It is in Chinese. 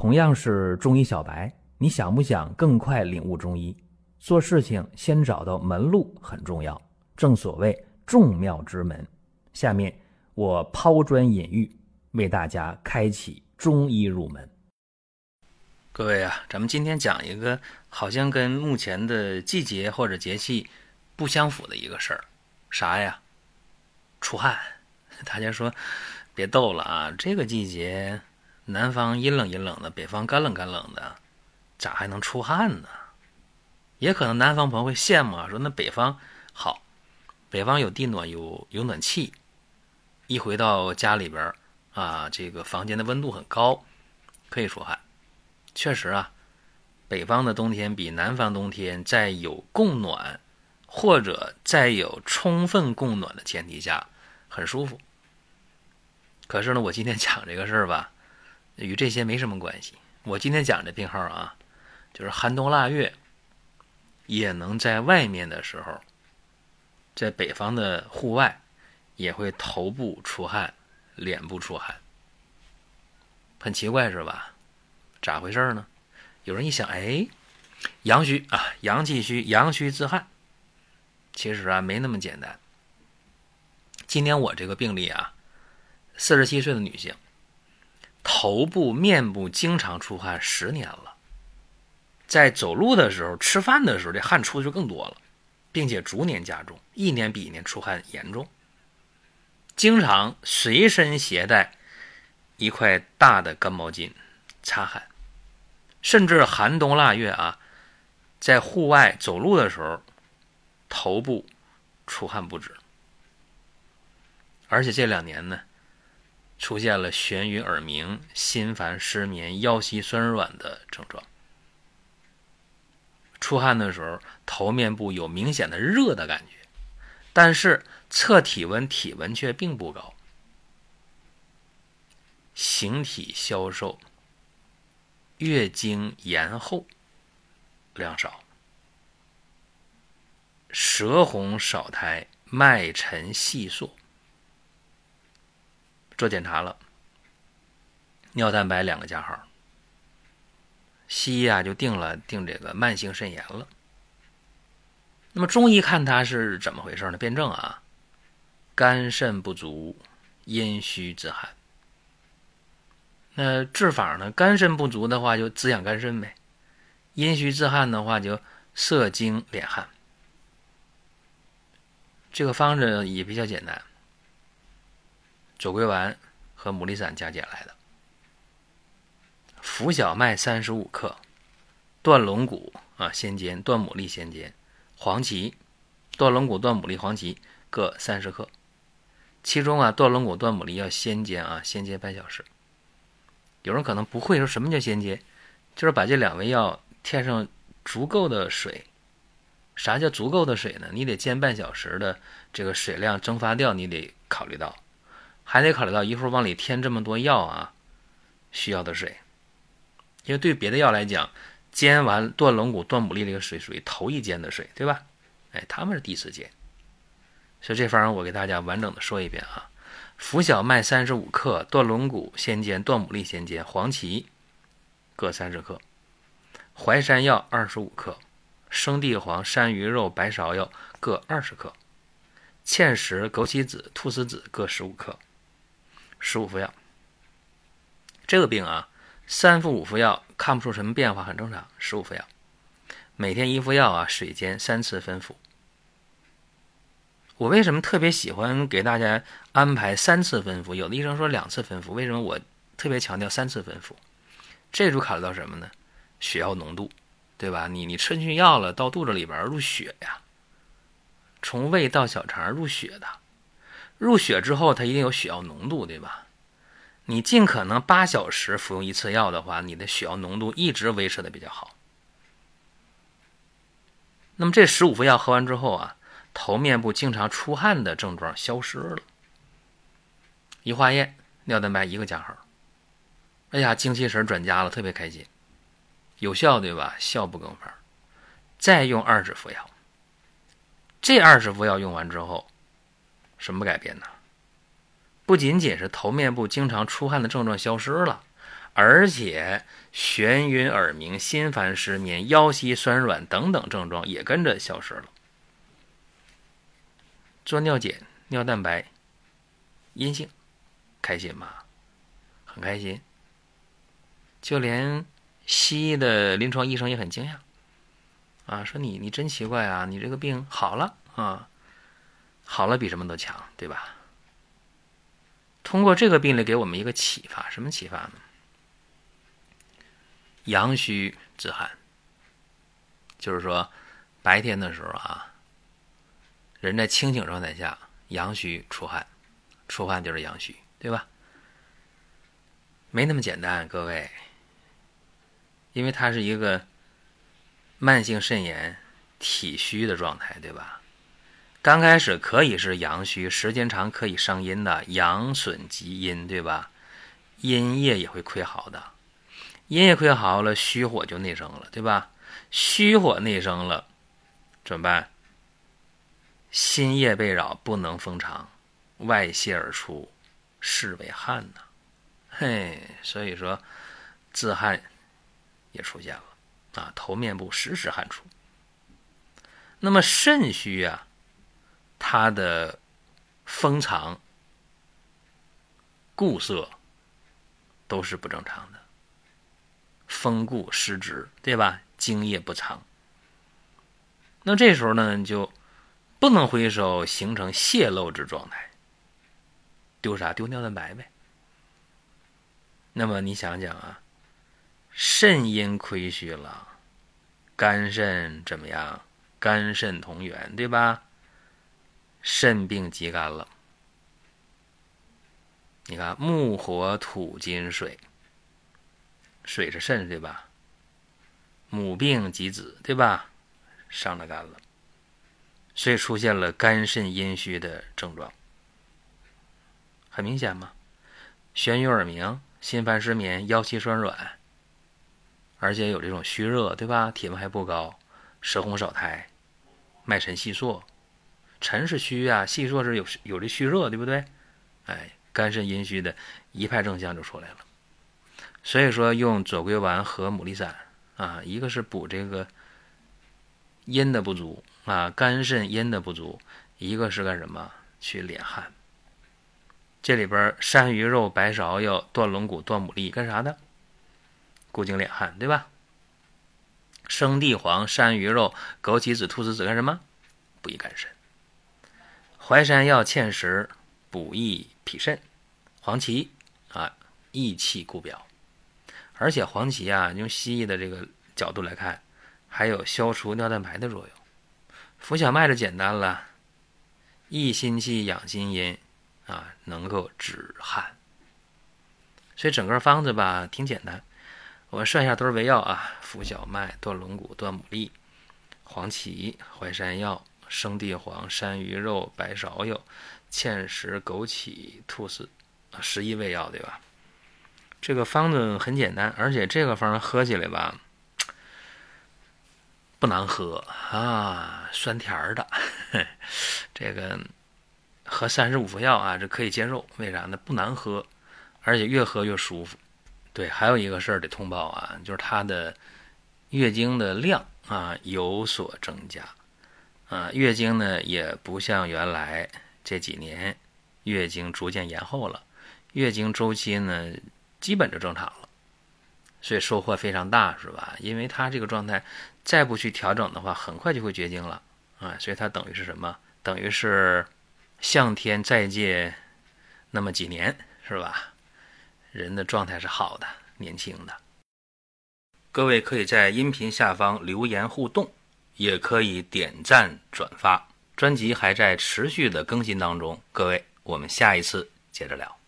同样是中医小白，你想不想更快领悟中医？做事情先找到门路很重要，正所谓众妙之门。下面我抛砖引玉，为大家开启中医入门。各位啊，咱们今天讲一个好像跟目前的季节或者节气不相符的一个事儿，啥呀？出汗。大家说别逗了啊，这个季节。南方阴冷阴冷的，北方干冷干冷的，咋还能出汗呢？也可能南方朋友会羡慕啊，说那北方好，北方有地暖，有有暖气，一回到家里边啊，这个房间的温度很高，可以出汗。确实啊，北方的冬天比南方冬天在有供暖或者在有充分供暖的前提下很舒服。可是呢，我今天讲这个事儿吧。与这些没什么关系。我今天讲的病号啊，就是寒冬腊月也能在外面的时候，在北方的户外也会头部出汗、脸部出汗，很奇怪是吧？咋回事呢？有人一想，哎，阳虚啊，阳气虚，阳虚自汗。其实啊，没那么简单。今天我这个病例啊，四十七岁的女性。头部、面部经常出汗十年了，在走路的时候、吃饭的时候，这汗出的就更多了，并且逐年加重，一年比一年出汗严重。经常随身携带一块大的干毛巾擦汗，甚至寒冬腊月啊，在户外走路的时候，头部出汗不止，而且这两年呢。出现了眩晕、耳鸣、心烦、失眠、腰膝酸软的症状。出汗的时候，头面部有明显的热的感觉，但是测体温，体温却并不高。形体消瘦，月经延后，量少，舌红少苔，脉沉细数。做检查了，尿蛋白两个加号，西医啊就定了定这个慢性肾炎了。那么中医看他是怎么回事呢？辩证啊，肝肾不足，阴虚自汗。那治法呢？肝肾不足的话就滋养肝肾呗，阴虚自汗的话就涩精敛汗。这个方子也比较简单。左归丸和牡蛎散加减来的。浮小麦三十五克，断龙骨啊先煎，断牡蛎先煎，黄芪、断龙骨、断牡蛎、黄芪各三十克。其中啊，断龙骨、断牡蛎要先煎啊，先煎半小时。有人可能不会说什么叫先煎，就是把这两味药添上足够的水。啥叫足够的水呢？你得煎半小时的这个水量蒸发掉，你得考虑到。还得考虑到一会儿往里添这么多药啊，需要的水，因为对别的药来讲，煎完断龙骨、断牡蛎这个水属于头一煎的水，对吧？哎，他们是第一次煎，所以这方我给大家完整的说一遍啊：浮小麦三十五克，断龙骨先煎，断牡蛎先煎，黄芪各三十克，淮山药二十五克，生地黄、山萸肉、白芍药各二十克，芡实、枸杞子、菟丝子各十五克。十五副药，这个病啊，三副五副药看不出什么变化，很正常。十五副药，每天一副药啊，水煎三次分服。我为什么特别喜欢给大家安排三次分服？有的医生说两次分服，为什么我特别强调三次分服？这就考虑到什么呢？血药浓度，对吧？你你吃进去药了，到肚子里边入血呀，从胃到小肠入血的。入血之后，它一定有血药浓度，对吧？你尽可能八小时服用一次药的话，你的血药浓度一直维持的比较好。那么这十五副药喝完之后啊，头面部经常出汗的症状消失了。一化验，尿蛋白一个加号。哎呀，精气神转佳了，特别开心，有效对吧？效不更番。再用二十副药，这二十副药用完之后。什么改变呢？不仅仅是头面部经常出汗的症状消失了，而且眩晕耳鸣、心烦失眠、腰膝酸软等等症状也跟着消失了。做尿检，尿蛋白阴性，开心吗？很开心。就连西医的临床医生也很惊讶，啊，说你你真奇怪啊，你这个病好了啊，好了比什么都强，对吧？通过这个病例给我们一个启发，什么启发呢？阳虚自汗，就是说白天的时候啊，人在清醒状态下阳虚出汗，出汗就是阳虚，对吧？没那么简单，各位。因为它是一个慢性肾炎、体虚的状态，对吧？刚开始可以是阳虚，时间长可以伤阴的，阳损及阴，对吧？阴液也会亏耗的，阴液亏耗了，虚火就内生了，对吧？虚火内生了，怎么办？心液被扰，不能封藏，外泄而出，是为汗呐。嘿，所以说自汗。也出现了，啊，头面部时时汗出。那么肾虚啊，它的封藏、固涩都是不正常的，风固失职，对吧？精液不藏。那这时候呢，就不能回收，形成泄漏之状态，丢啥？丢尿蛋白呗。那么你想想啊。肾阴亏虚了，肝肾怎么样？肝肾同源，对吧？肾病积干了。你看木火土金水，水是肾，对吧？母病及子，对吧？伤了肝了，所以出现了肝肾阴虚的症状。很明显嘛，眩晕耳鸣、心烦失眠、腰膝酸软。而且有这种虚热，对吧？体温还不高，舌红少苔，脉沉细数，沉是虚啊，细说是有有这虚热，对不对？哎，肝肾阴虚的一派症象就出来了。所以说用左归丸和牡蛎散啊，一个是补这个阴的不足啊，肝肾阴的不足；一个是干什么？去敛汗。这里边山萸肉、白芍药、断龙骨、断牡蛎干啥的？固精敛汗，对吧？生地黄、山萸肉、枸杞子、菟丝子干什么？补益肝肾。淮山药、芡实补益脾肾。黄芪啊，益气固表。而且黄芪啊，用西医的这个角度来看，还有消除尿蛋白的作用。浮小麦的简单了，益心气、养心阴啊，能够止汗。所以整个方子吧，挺简单。我们算一下都是为药啊：浮小麦、断龙骨、断牡蛎、黄芪、淮山药、生地黄、山萸肉、白芍药、芡实、枸杞、菟丝，十一味药，对吧？这个方子很简单，而且这个方喝起来吧，不难喝啊，酸甜的。这个喝三十五副药啊，这可以接受。为啥呢？不难喝，而且越喝越舒服。对，还有一个事儿得通报啊，就是它的月经的量啊有所增加，啊，月经呢也不像原来这几年月经逐渐延后了，月经周期呢基本就正常了，所以收获非常大，是吧？因为她这个状态再不去调整的话，很快就会绝经了啊，所以它等于是什么？等于是向天再借那么几年，是吧？人的状态是好的，年轻的。各位可以在音频下方留言互动，也可以点赞转发。专辑还在持续的更新当中，各位，我们下一次接着聊。